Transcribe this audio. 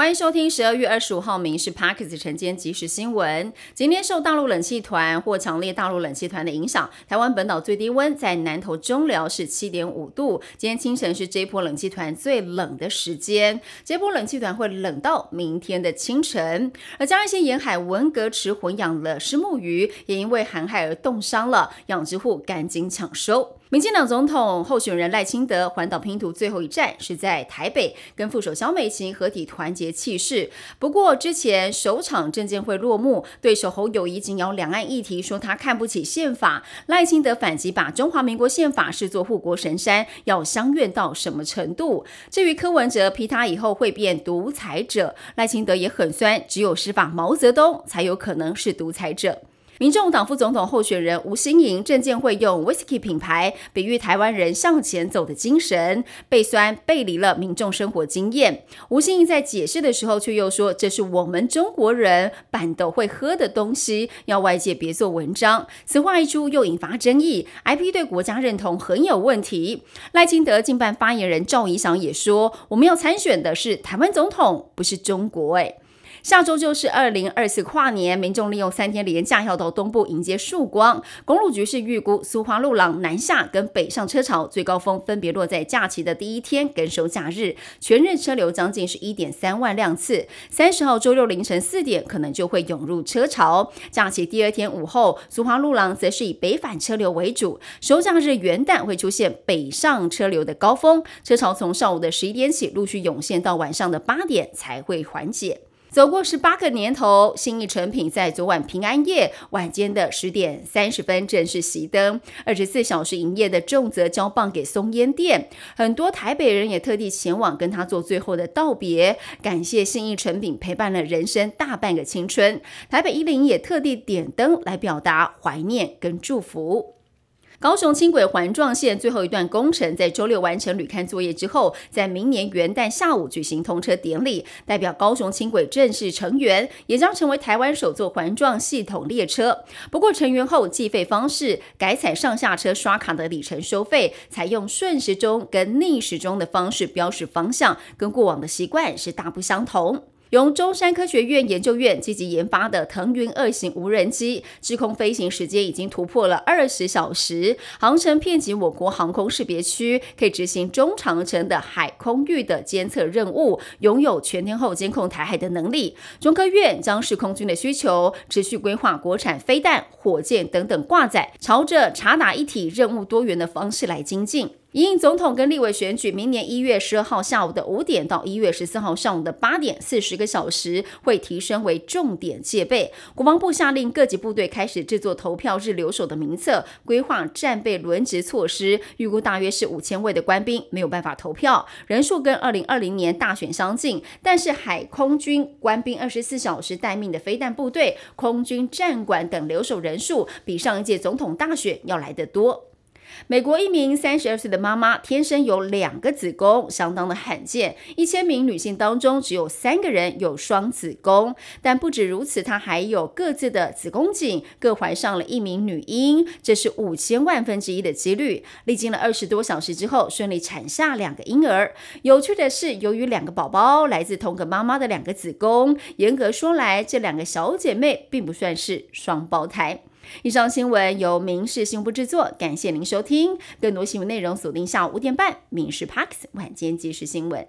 欢迎收听十二月二十五号《民事 Parkes 晨间即时新闻》。今天受大陆冷气团或强烈大陆冷气团的影响，台湾本岛最低温在南投中寮是七点五度。今天清晨是这波冷气团最冷的时间，这波冷气团会冷到明天的清晨。而嘉义县沿海文革池混养了石目鱼，也因为寒害而冻伤了，养殖户赶紧抢收。民进党总统候选人赖清德环岛拼图最后一站是在台北，跟副手萧美琴合体团结气势。不过之前首场证监会落幕，对手侯友谊紧咬两岸议题，说他看不起宪法。赖清德反击，把中华民国宪法视作护国神山，要相怨到什么程度？至于柯文哲批他以后会变独裁者，赖清德也很酸，只有施法毛泽东才有可能是独裁者。民众党副总统候选人吴新颖证监会用 Whisky 品牌比喻台湾人向前走的精神，背酸背离了民众生活经验。吴新颖在解释的时候，却又说这是我们中国人板豆会喝的东西，要外界别做文章。此话一出，又引发争议。IP 对国家认同很有问题。赖清德竞办发言人赵怡翔也说，我们要参选的是台湾总统，不是中国。哎。下周就是二零二四跨年，民众利用三天连假要到东部迎接曙光。公路局是预估苏花路廊南下跟北上车潮最高峰分别落在假期的第一天跟收假日，全日车流将近是一点三万辆次。三十号周六凌晨四点可能就会涌入车潮。假期第二天午后，苏花路廊则是以北返车流为主，收假日元旦会出现北上车流的高峰，车潮从上午的十一点起陆续涌现到晚上的八点才会缓解。走过十八个年头，新义成品在昨晚平安夜晚间的十点三十分正式熄灯，二十四小时营业的重责交棒给松烟店，很多台北人也特地前往跟他做最后的道别，感谢新义成品陪伴了人生大半个青春。台北一零也特地点灯来表达怀念跟祝福。高雄轻轨环状线最后一段工程在周六完成履勘作业之后，在明年元旦下午举行通车典礼，代表高雄轻轨正式成员，也将成为台湾首座环状系统列车。不过成员后计费方式改采上下车刷卡的里程收费，采用顺时钟跟逆时钟的方式标示方向，跟过往的习惯是大不相同。由中山科学院研究院积极研发的腾云二型无人机，滞空飞行时间已经突破了二十小时，航程遍及我国航空识别区，可以执行中长程的海空域的监测任务，拥有全天候监控台海的能力。中科院将视空军的需求，持续规划国产飞弹、火箭等等挂载，朝着查打一体、任务多元的方式来精进。因总统跟立委选举，明年一月十二号下午的五点到一月十四号上午的八点，四十个小时会提升为重点戒备。国防部下令各级部队开始制作投票日留守的名册，规划战备轮值措施。预估大约是五千位的官兵没有办法投票，人数跟二零二零年大选相近。但是海空军官兵二十四小时待命的飞弹部队、空军战管等留守人数，比上一届总统大选要来得多。美国一名三十二岁的妈妈天生有两个子宫，相当的罕见。一千名女性当中只有三个人有双子宫。但不止如此，她还有各自的子宫颈，各怀上了一名女婴，这是五千万分之一的几率。历经了二十多小时之后，顺利产下两个婴儿。有趣的是，由于两个宝宝来自同个妈妈的两个子宫，严格说来，这两个小姐妹并不算是双胞胎。以上新闻由民事新闻部制作，感谢您收听。更多新闻内容锁定下午五点半《民事 Parks 晚间即时新闻》。